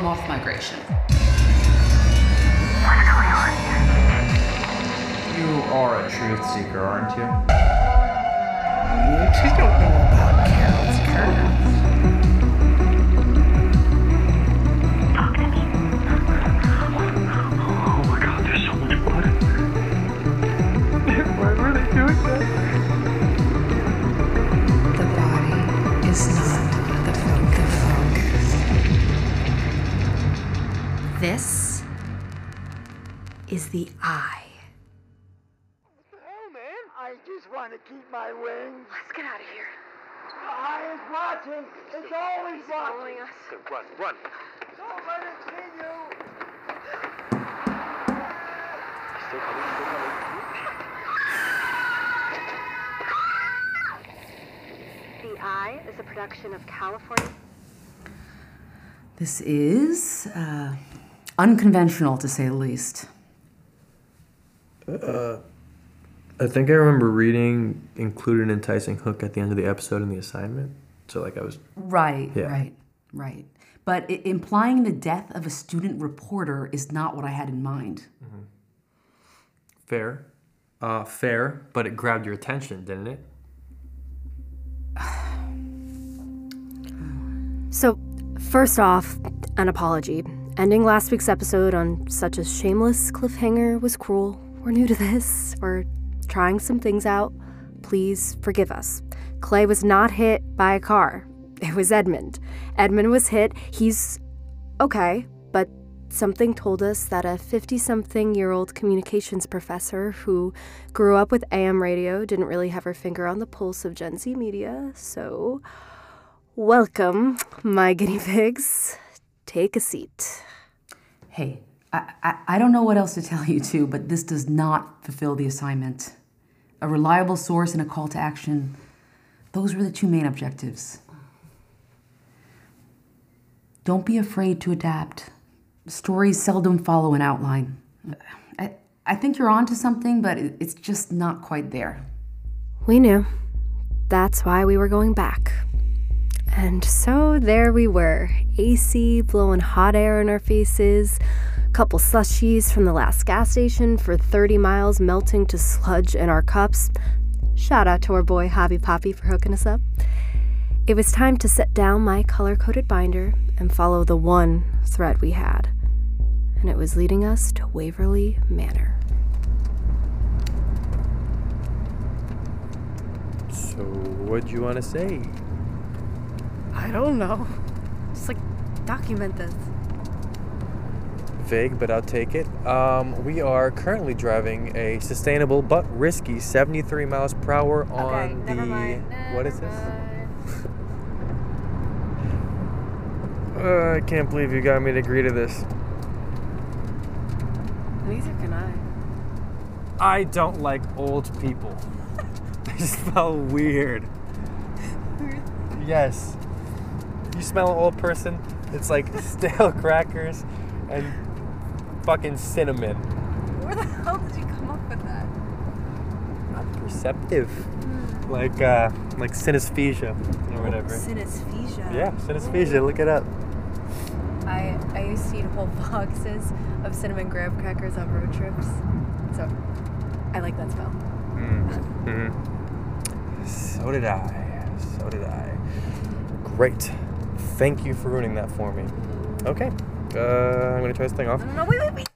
slow moth migration. You are a truth seeker, aren't you? You two don't know about Carol's curse. This is the eye. Hell, man, I just want to keep my wings. Let's get out of here. The eye is watching. It's always watching. us. Run, run. Don't let it see you. Still coming, still coming. The Eye is a production of California. This is uh, unconventional to say the least. I think I remember reading include an enticing hook at the end of the episode in the assignment. So like I was Right, Yeah. right, right. But i- implying the death of a student reporter is not what I had in mind. fair, uh, fair, but it grabbed your attention, didn't it? So, first off, an apology. Ending last week's episode on such a shameless cliffhanger was cruel. We're new to this. We're trying some things out. Please forgive us. Clay was not hit by a car. It was Edmund. Edmund was hit. He's okay, but something told us that a 50 something year old communications professor who grew up with AM radio didn't really have her finger on the pulse of Gen Z media, so Welcome, my guinea pigs. Take a seat. Hey, I, I, I don't know what else to tell you too, but this does not fulfill the assignment. A reliable source and a call to action, those were the two main objectives. Don't be afraid to adapt. Stories seldom follow an outline. I, I think you're onto something, but it, it's just not quite there. We knew. That's why we were going back. And so there we were, AC blowing hot air in our faces, a couple slushies from the last gas station for 30 miles melting to sludge in our cups. Shout out to our boy Hobby Poppy for hooking us up. It was time to set down my color coded binder and follow the one thread we had. And it was leading us to Waverly Manor. So what'd you want to say? I don't know. Just like document this. Vague, but I'll take it. Um, we are currently driving a sustainable but risky 73 miles per hour on the. What is this? Uh, I can't believe you got me to agree to this. Neither can I. I don't like old people. they just smell weird. Yes. You smell an old person, it's like stale crackers and fucking cinnamon. Where the hell did you come up with that? I'm perceptive. Like uh like synesthesia or whatever. Synesthesia. Yeah, synesthesia, look it up. I I used to eat whole boxes of cinnamon graham crackers on road trips, so I like that smell. Mm-hmm. So did I. So did I. Great. Thank you for ruining that for me. Okay. Uh, I'm gonna try this thing off. No, wait, wait, wait.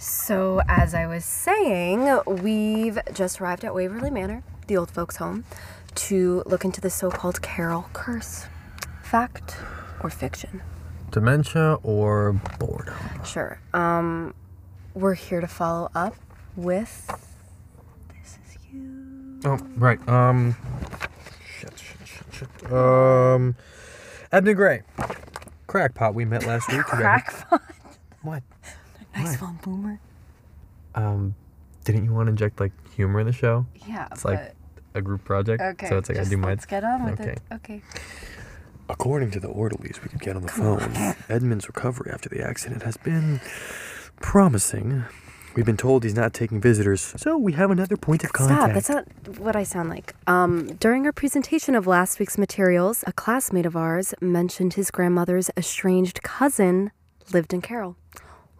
So, as I was saying, we've just arrived at Waverly Manor, the old folks' home, to look into the so called Carol curse. Fact or fiction? Dementia or boredom? Sure. Um, we're here to follow up with. This is you. Oh, right. Um. Shit, shit, shit, shit. Um. Edna Gray. Crackpot we met last week. You got- Crackpot. What? Nice one, Boomer. Um. Didn't you want to inject like humor in the show? Yeah, It's like a group project. Okay. So it's like I just do my. Let's get on with Okay. it. Okay. According to the orderlies we could get on the phone, Edmund's recovery after the accident has been promising. We've been told he's not taking visitors, so we have another point of contact. Stop, that's not what I sound like. Um, during our presentation of last week's materials, a classmate of ours mentioned his grandmother's estranged cousin lived in Carol,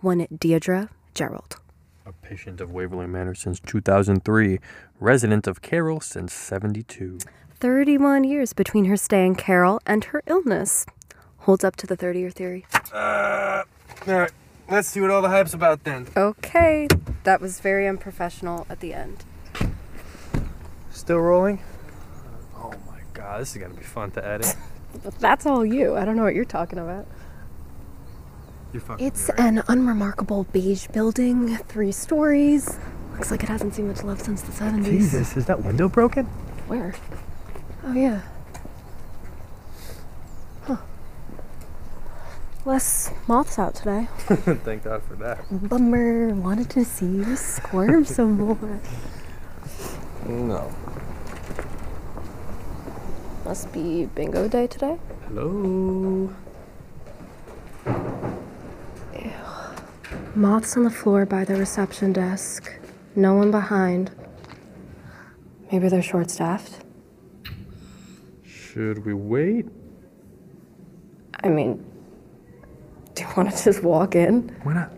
one Deirdre Gerald. A patient of Waverly Manor since 2003, resident of Carol since 72. 31 years between her stay in Carol and her illness. Holds up to the 30 year theory. All right, let's see what all the hype's about then. Okay, that was very unprofessional at the end. Still rolling? Oh my god, this is gonna be fun to edit. That's all you. I don't know what you're talking about. You're fucking It's an unremarkable beige building, three stories. Looks like it hasn't seen much love since the 70s. Jesus, is that window broken? Where? Oh, yeah. Less moths out today. Thank God for that. Bummer. Wanted to see you squirm some more. No. Must be bingo day today. Hello. Ew. Moths on the floor by the reception desk. No one behind. Maybe they're short staffed. Should we wait? I mean, do you want to just walk in? Why not?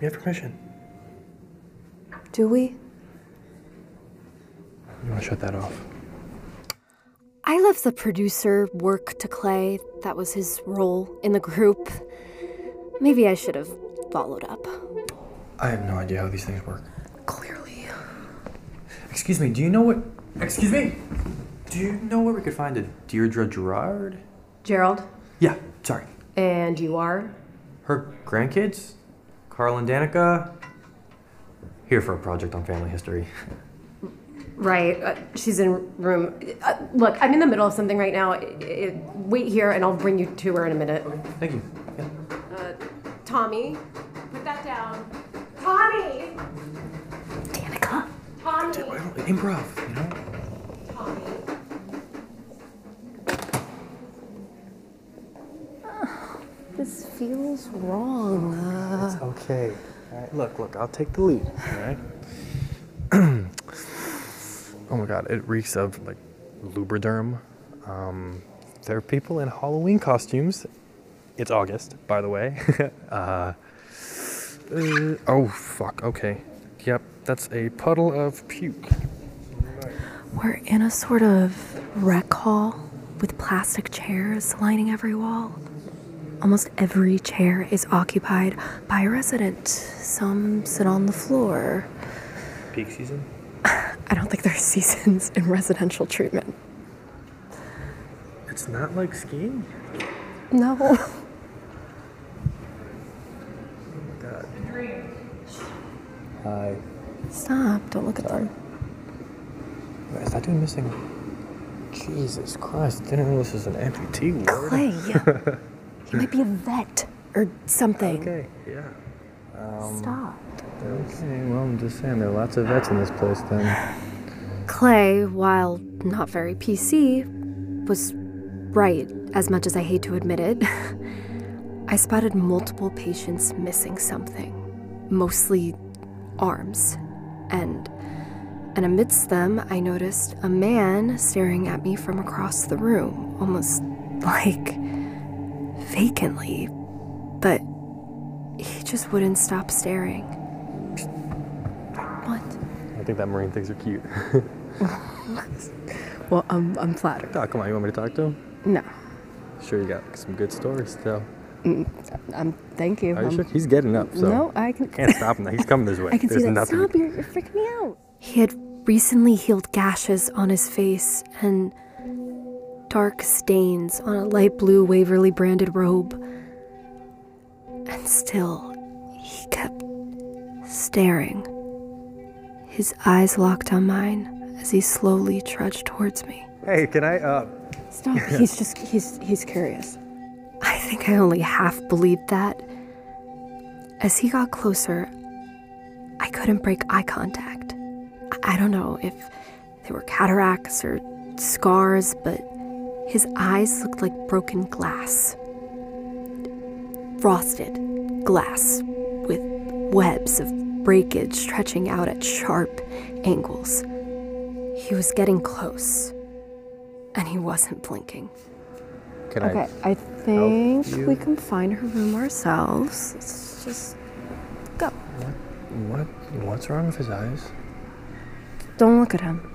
We have permission. Do we? You want to shut that off? I left the producer work to Clay. That was his role in the group. Maybe I should have followed up. I have no idea how these things work. Clearly. Excuse me, do you know what. Excuse me! Do you know where we could find a Deirdre Gerard? Gerald, Yeah, sorry. and you are? Her grandkids? Carl and Danica? Here for a project on family history. Right. Uh, she's in room. Uh, look, I'm in the middle of something right now. I- I- wait here, and I'll bring you to her in a minute. Thank you. Yeah. Uh, Tommy, put that down. Tommy. Danica. Tommy. Improv, you know? Tommy. Feels wrong. Uh, It's okay. Alright, look, look, I'll take the lead. Alright? oh my god, it reeks of like lubriderm. Um, there are people in Halloween costumes. It's August, by the way. uh, uh, oh, fuck, okay. Yep, that's a puddle of puke. we're in a sort of rec hall with plastic chairs lining every wall. Almost every chair is occupied by a resident. Some sit on the floor. Peak season? I don't think there's seasons in residential treatment. It's not like skiing? No. God. Hi. Stop. Don't look at them. Wait, is that dude missing? Jesus Christ, didn't know this was an amputee ward. Clay. He might be a vet or something. Okay, yeah. Um, Stop. Okay, well, I'm just saying there are lots of vets in this place then. Clay, while not very PC, was right, as much as I hate to admit it. I spotted multiple patients missing something, mostly arms. And and amidst them, I noticed a man staring at me from across the room, almost like vacantly. But he just wouldn't stop staring. What? I think that Marine things are cute. Well, I'm, I'm flattered. oh, come on, you want me to talk to him? No. Sure, you got some good stories still. I'm, mm, um, thank you. Are you I'm- sure? He's getting up, so. No, I can. Can't stop him. He's coming this way. I can There's see that. nothing. Stop! You're, you're freaking me out. He had recently healed gashes on his face and dark stains on a light blue Waverly branded robe. And still, he kept staring. His eyes locked on mine as he slowly trudged towards me. Hey, can I, uh. Stop. he's just, he's, he's curious. I think I only half believed that. As he got closer, I couldn't break eye contact. I- I don't know if they were cataracts or scars, but his eyes looked like broken glass. Frosted glass with webs of breakage stretching out at sharp angles. He was getting close, and he wasn't blinking. Can Okay, I think we can find her room ourselves. Let's just go. I? What? What's wrong with his eyes? Don't look at him.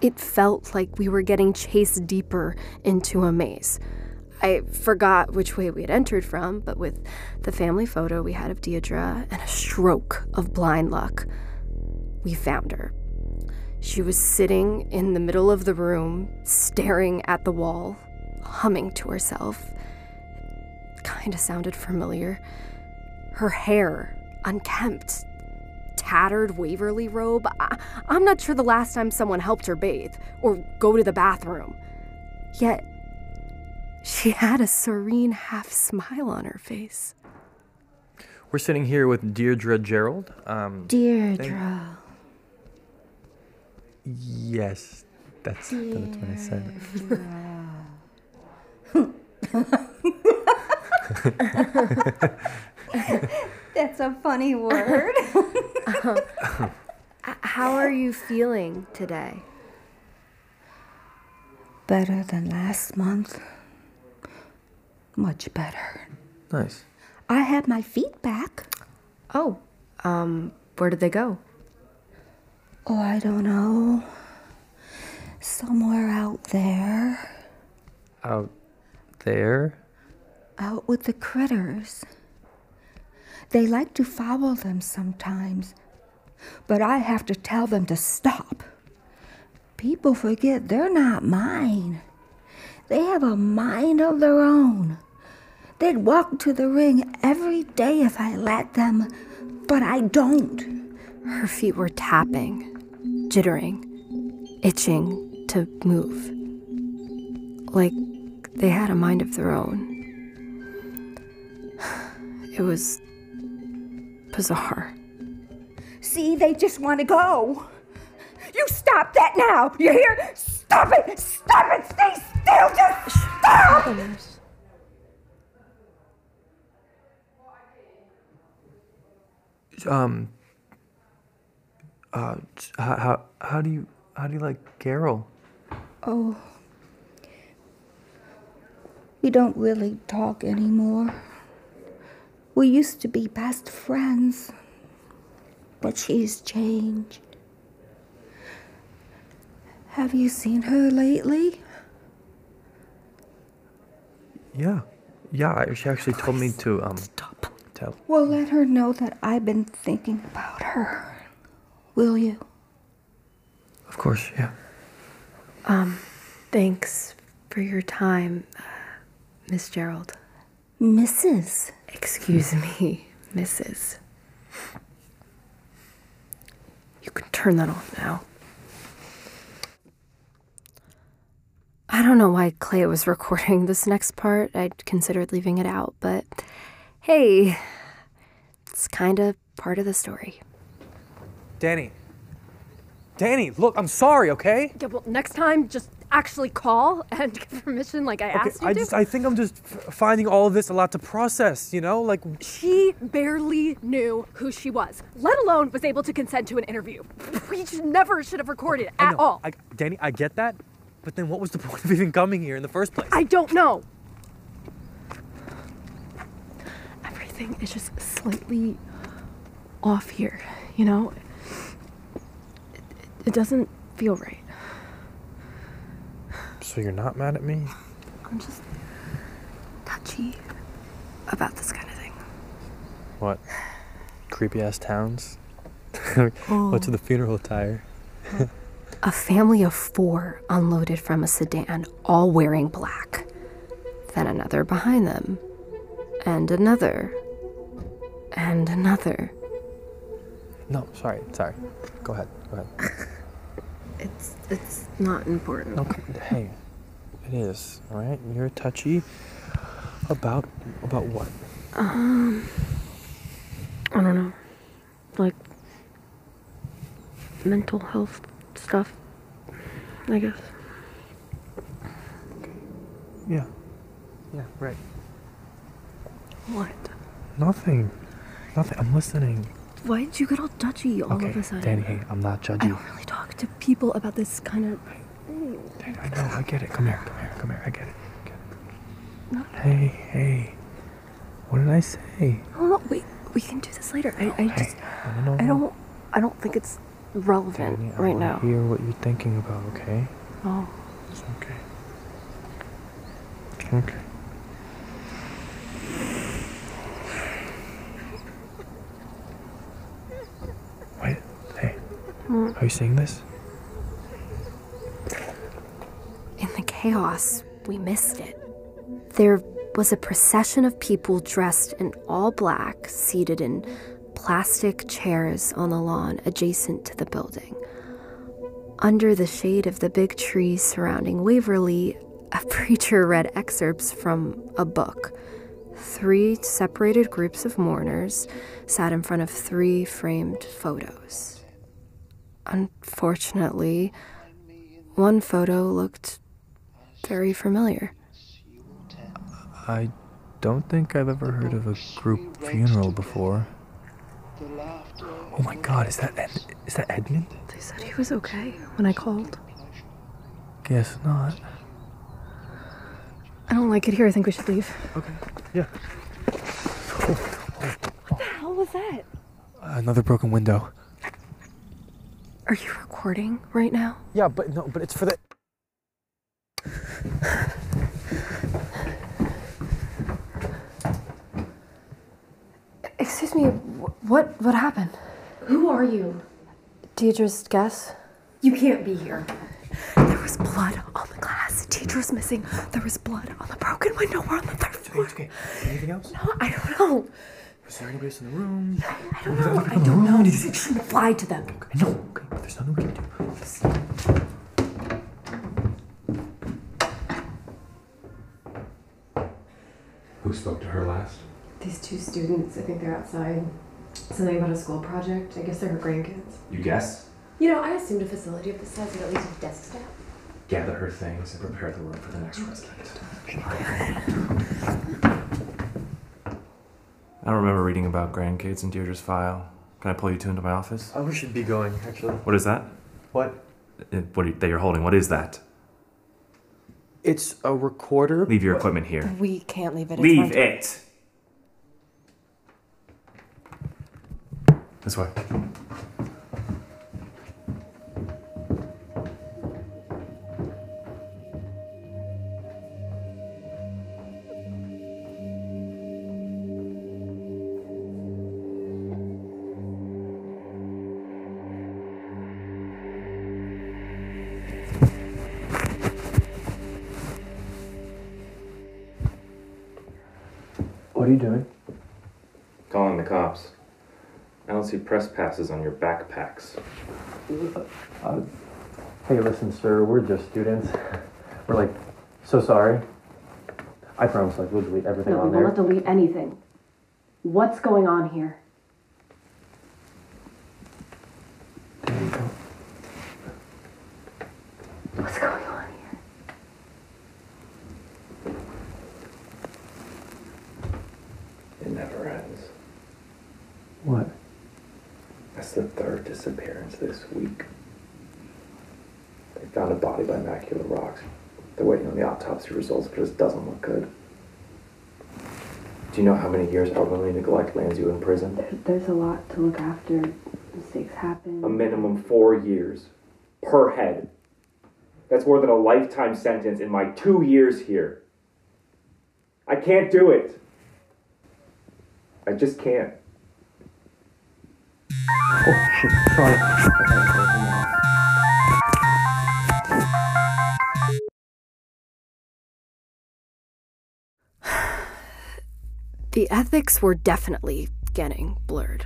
It felt like we were getting chased deeper into a maze. I forgot which way we had entered from, but with the family photo we had of Deidre and a stroke of blind luck, we found her. She was sitting in the middle of the room, staring at the wall, humming to herself. Kind of sounded familiar. Her hair, unkempt, tattered Waverly robe. I- I'm not sure the last time someone helped her bathe or go to the bathroom. Yet, she had a serene half smile on her face. We're sitting here with Deirdre Gerald. Um, Deirdre. yes, that's, that's what I said. That's a funny word. How are you feeling today? better than last month. Much better. Nice. I have my feet back. Oh, um, where did they go? Oh, I don't know. Somewhere out there. Out there? Out with the critters. They like to follow them sometimes, but I have to tell them to stop. People forget they're not mine. They have a mind of their own. They'd walk to the ring every day if I let them, but I don't. Her feet were tapping, jittering, itching to move. Like they had a mind of their own. It was bizarre. See, they just want to go. You stop that now. You hear? Stop it! Stop it! Stay still! Just stop! Um. Uh, how, how how do you how do you like Carol? Oh. We don't really talk anymore. We used to be best friends, but she's changed. Have you seen her lately? Yeah, yeah. She actually told me to um stop. tell. Well, let her know that I've been thinking about her. Will you? Of course, yeah. Um, thanks for your time, uh, Miss Gerald. Mrs. Excuse me, Mrs. You can turn that off now. I don't know why Clay was recording this next part. I'd considered leaving it out, but hey, it's kind of part of the story. Dani. Dani, look, I'm sorry, okay? Yeah, well, next time, just actually call and get permission like I Okay, asked you I to. just I think I'm just f- finding all of this a lot to process, you know? Like She barely knew who she was, let alone was able to consent to an interview. We just never should have recorded I at all. I, Dani, I get that, but then what was the point of even coming here in the first place? I don't know. Everything is just slightly off here, you know? It, it doesn't feel right. So you're not mad at me? I'm just touchy about this kind of thing. What? Creepy ass towns? What's with the funeral attire? A family of four unloaded from a sedan, all wearing black. Then another behind them. And another. And another. No, sorry, sorry. Go ahead, go ahead. It's it's not important. Okay, hey, it is, all right? You're touchy about about what? Um I don't know. Like mental health stuff, I guess. Yeah. Yeah, right. What? Nothing. Nothing. I'm listening. Why did you get all touchy all okay, of a sudden? Dani, hey, I'm not judging. I don't really talk to people about this kind of. Dani, I know, I get it. Come here, come here, come here. I get it. Get it. Hey, hey. What did I say? No, no, wait. We can do this later. I, I Hey, just. no, no, no, I don't. I don't think it's relevant Dani, right now. Hear what you're thinking about, okay? Oh. It's okay. Okay. Wait, hey. Hmm. Are you seeing this? In the chaos, we missed it. There was a procession of people dressed in all black, seated in plastic chairs on the lawn adjacent to the building. Under the shade of the big trees surrounding Waverly, a preacher read excerpts from a book. Three separated groups of mourners sat in front of three framed photos. Unfortunately, one photo looked very familiar. I don't think I've ever heard of a group funeral before. Oh my god, is that Ed- is that Edmund? They said he was okay when I called. Guess not. I don't like it here. I think we should leave. Okay. Yeah. What the hell was that? Another broken window. Are you recording right now? Yeah, but no, but it's for the. Excuse me. What what happened? Who are you? Deidre's guess. You can't be here. There was blood on the glass. Teacher's missing. There was blood on the broken window. We're on the third floor. okay. Anything else? No, I don't know. Was there anybody else in the room? I don't know. I don't know. You shouldn't have lied to them. I know. Okay, but there's nothing we can do. Who spoke to her last? These two students, I think they're outside. Something about a school project. I guess they're her grandkids. You guess? You know, I assumed a facility of this size would at least have desk staff. Gather her things and prepare the room for the next resident. I don't remember reading about grandkids in Deirdre's file. Can I pull you two into my office? Oh, we should be going, actually. What is that? What? What are you, that you're holding? What is that? It's a recorder. Leave your equipment here. We can't leave it. It's Leave rented. it. This way. You doing? Calling the cops. I don't see press passes on your backpacks. Uh, hey, listen, sir. We're just students. We're like, so sorry. I promise, like, we'll delete everything No, on we will there. not delete anything. What's going on here? What's going on here? It never ends. What? That's the third disappearance this week. They found a body by macular rocks. They're waiting on the autopsy results, but it doesn't look good. Do you know how many years elderly neglect lands you in prison? There's a lot to look after. Mistakes happen. A minimum four years per head. That's more than a lifetime sentence in my two years here. I can't do it. I just can't. Oh, shit. Sorry. The ethics were definitely getting blurred.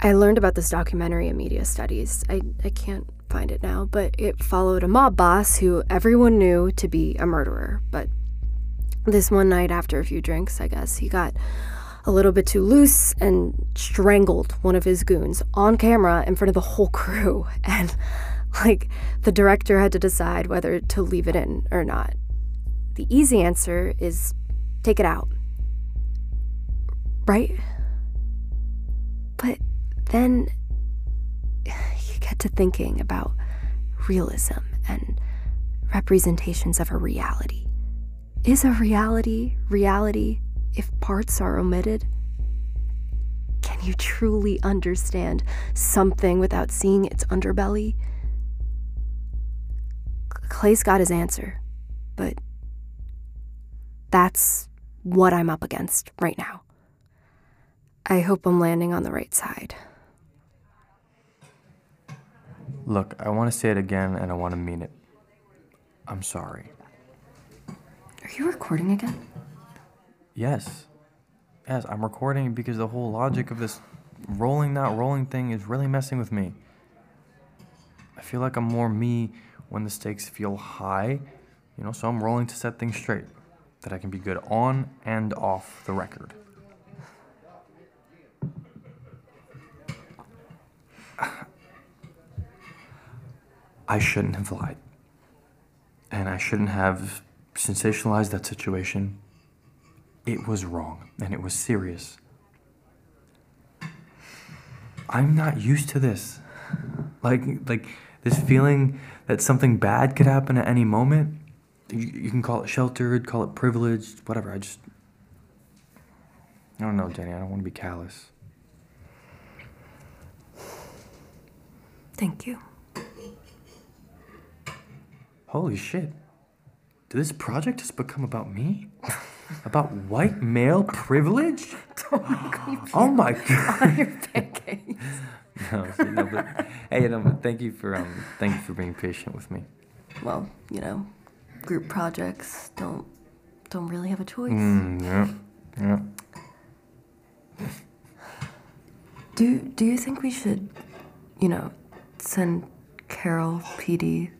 I learned about this documentary in media studies. I, I can't find it now, but it followed a mob boss who everyone knew to be a murderer. But this one night, after a few drinks, I guess, he got a little bit too loose and strangled one of his goons on camera in front of the whole crew. And, like, the director had to decide whether to leave it in or not. The easy answer is take it out. Right? But then you get to thinking about realism and representations of a reality. Is a reality reality if parts are omitted? Can you truly understand something without seeing its underbelly? Clay's got his answer, but that's what I'm up against right now. I hope I'm landing on the right side. Look, I want to say it again and I want to mean it. I'm sorry. Are you recording again? Yes. Yes, I'm recording because the whole logic of this rolling, not rolling thing is really messing with me. I feel like I'm more me when the stakes feel high, you know, so I'm rolling to set things straight. That I can be good on and off the record. I shouldn't have lied. And I shouldn't have sensationalized that situation. It was wrong and it was serious. I'm not used to this. Like like this feeling that something bad could happen at any moment. You, you can call it sheltered, call it privileged, whatever. I just I don't know, Dani. I don't want to be callous. Thank you. Holy shit. Did this project just become about me? about white male privilege? oh my god. On your pancakes. no, no, but hey, no, but thank you for um, thank you for being patient with me. Well, you know, group projects don't don't really have a choice. Mm, yeah, yeah. Do do you think we should, you know, send Carol PD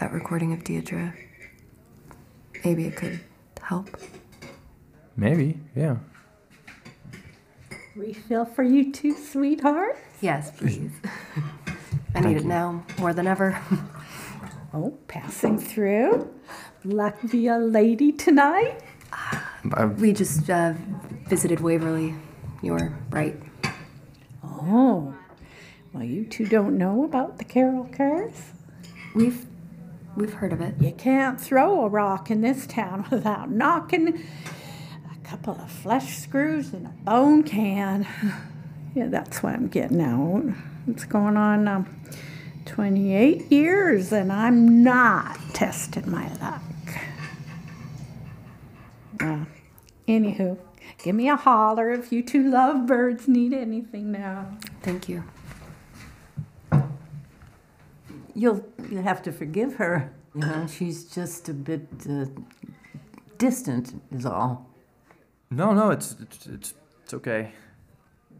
that recording of Deirdre? Maybe it could help. Maybe, yeah. Refill for you too, sweetheart? Yes, please. I need it now more than ever. Oh, passing through. Luck be a lady tonight. I, we just uh, visited Waverly. You're right. Oh, well, you two don't know about the Carol Curse? We've we've heard of it. You can't throw a rock in this town without knocking a couple of flesh screws in a bone can. Yeah, that's what I'm getting out. It's going on um, 28 years, and I'm not testing my luck. Uh, anywho, give me a holler if you two lovebirds need anything now. Thank you. You'll you'll have to forgive her. You know, she's just a bit uh, distant, is all. no, no, it's it's it's, it's okay.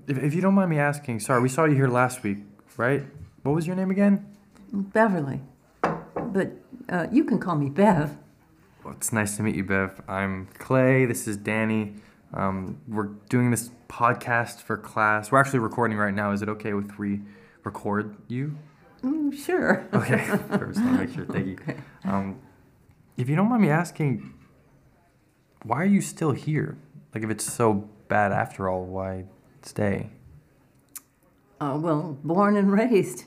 If, if you don't mind me asking, sorry, we saw you here last week, right? What was your name again? Beverly. But uh, you can call me Bev. Well, it's nice to meet you, Bev. I'm Clay. This is Dani. Um, we're doing this podcast for class. We're actually recording right now. Is it okay if we record you? Mm, sure. Okay, first, I want to make sure. Thank you. Um, if you don't mind me asking, why are you still here? Like, if it's so bad after all, why stay? Uh, well, born and raised.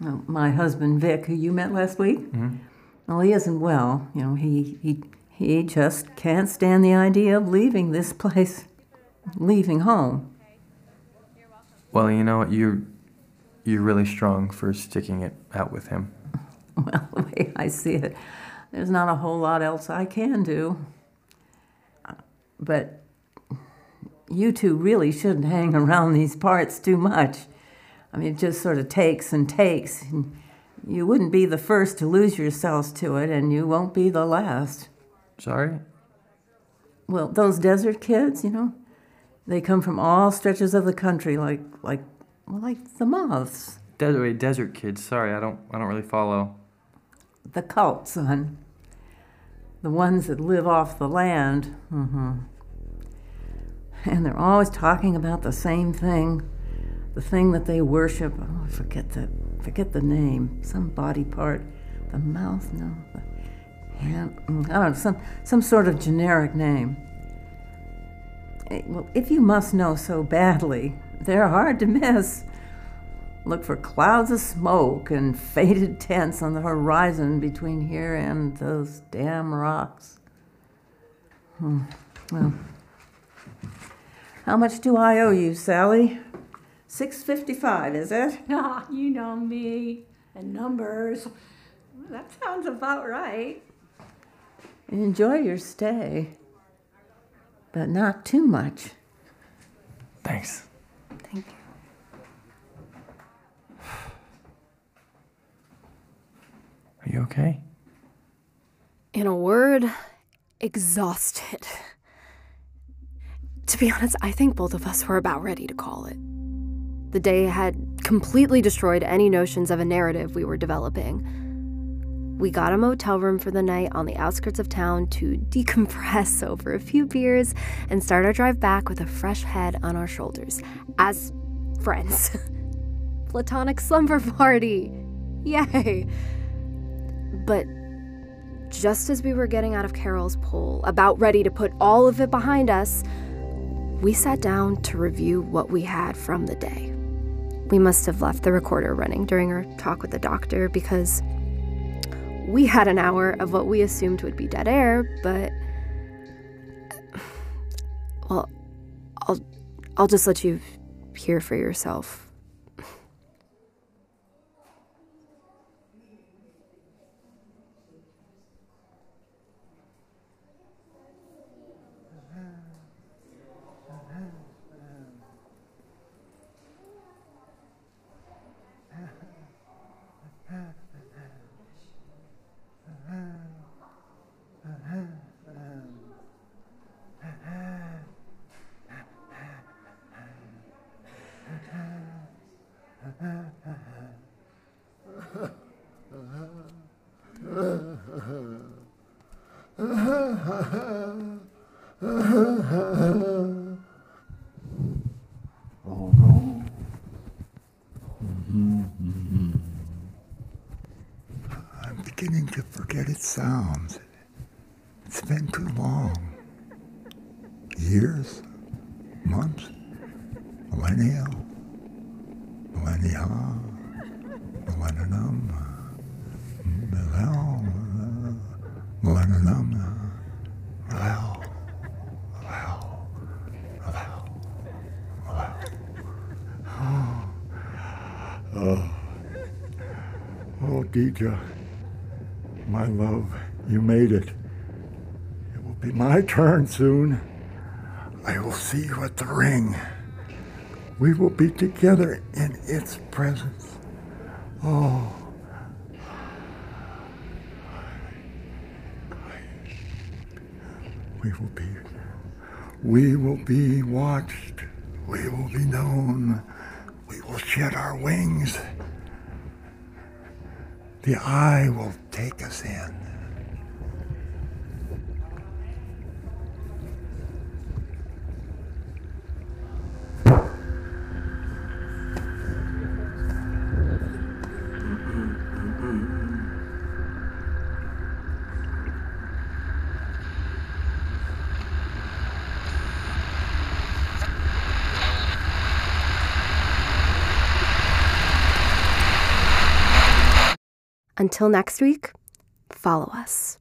Well, my husband Vic, who you met last week, Mhm. well, he isn't well. You know, he he he just can't stand the idea of leaving this place, leaving home. Well, you know what? You're really strong for sticking it out with him. Well, the way I see it, there's not a whole lot else I can do. Uh, But you two really shouldn't hang around these parts too much. I mean, it just sort of takes and takes. And you wouldn't be the first to lose yourselves to it, and you won't be the last. Sorry? Well, those desert kids, you know, they come from all stretches of the country, like like like the moths. Desert, wait, desert kids. Sorry, I don't I don't really follow. The cult, son. The ones that live off the land. hmm And they're always talking about the same thing, the thing that they worship. Oh, I forget the forget the name. Some body part. The mouth, no. The hand. mm, I don't know. Some some sort of generic name. Eh, Well, if you must know so badly, they're hard to miss. Look for clouds of smoke and faded tents on the horizon between here and those damn rocks. Hmm. Well, how much do I owe you, Sally? Six fifty-five, is it? Ah, you know me and numbers. That sounds about right. Enjoy your stay, but not too much. Thanks. Thank you. Are you okay? In a word, exhausted. To be honest, I think both of us were about ready to call it. The day had completely destroyed any notions of a narrative we were developing. We got a motel room for the night on the outskirts of town to decompress over a few beers and start our drive back with a fresh head on our shoulders as friends. Platonic slumber party! Yay! But just as we were getting out of Carol's pool, about ready to put all of it behind us, we sat down to review what we had from the day. We must have left the recorder running during our talk with the doctor because we had an hour of what we assumed would be dead air, but well, I'll I'll just let you hear for yourself. Oh no. I'm beginning to forget its sounds. It's been too long. Years, months, millennia, millennia, millennium, millennium, millennium, well, well, well, well. Oh, Deidre, my love, you made it. It will be my turn soon. I will see you at the ring. We will be together in its presence. Oh. We will be, we will be watched. We will be known. We will shed our wings. The eye will take us in. Until next week, follow us.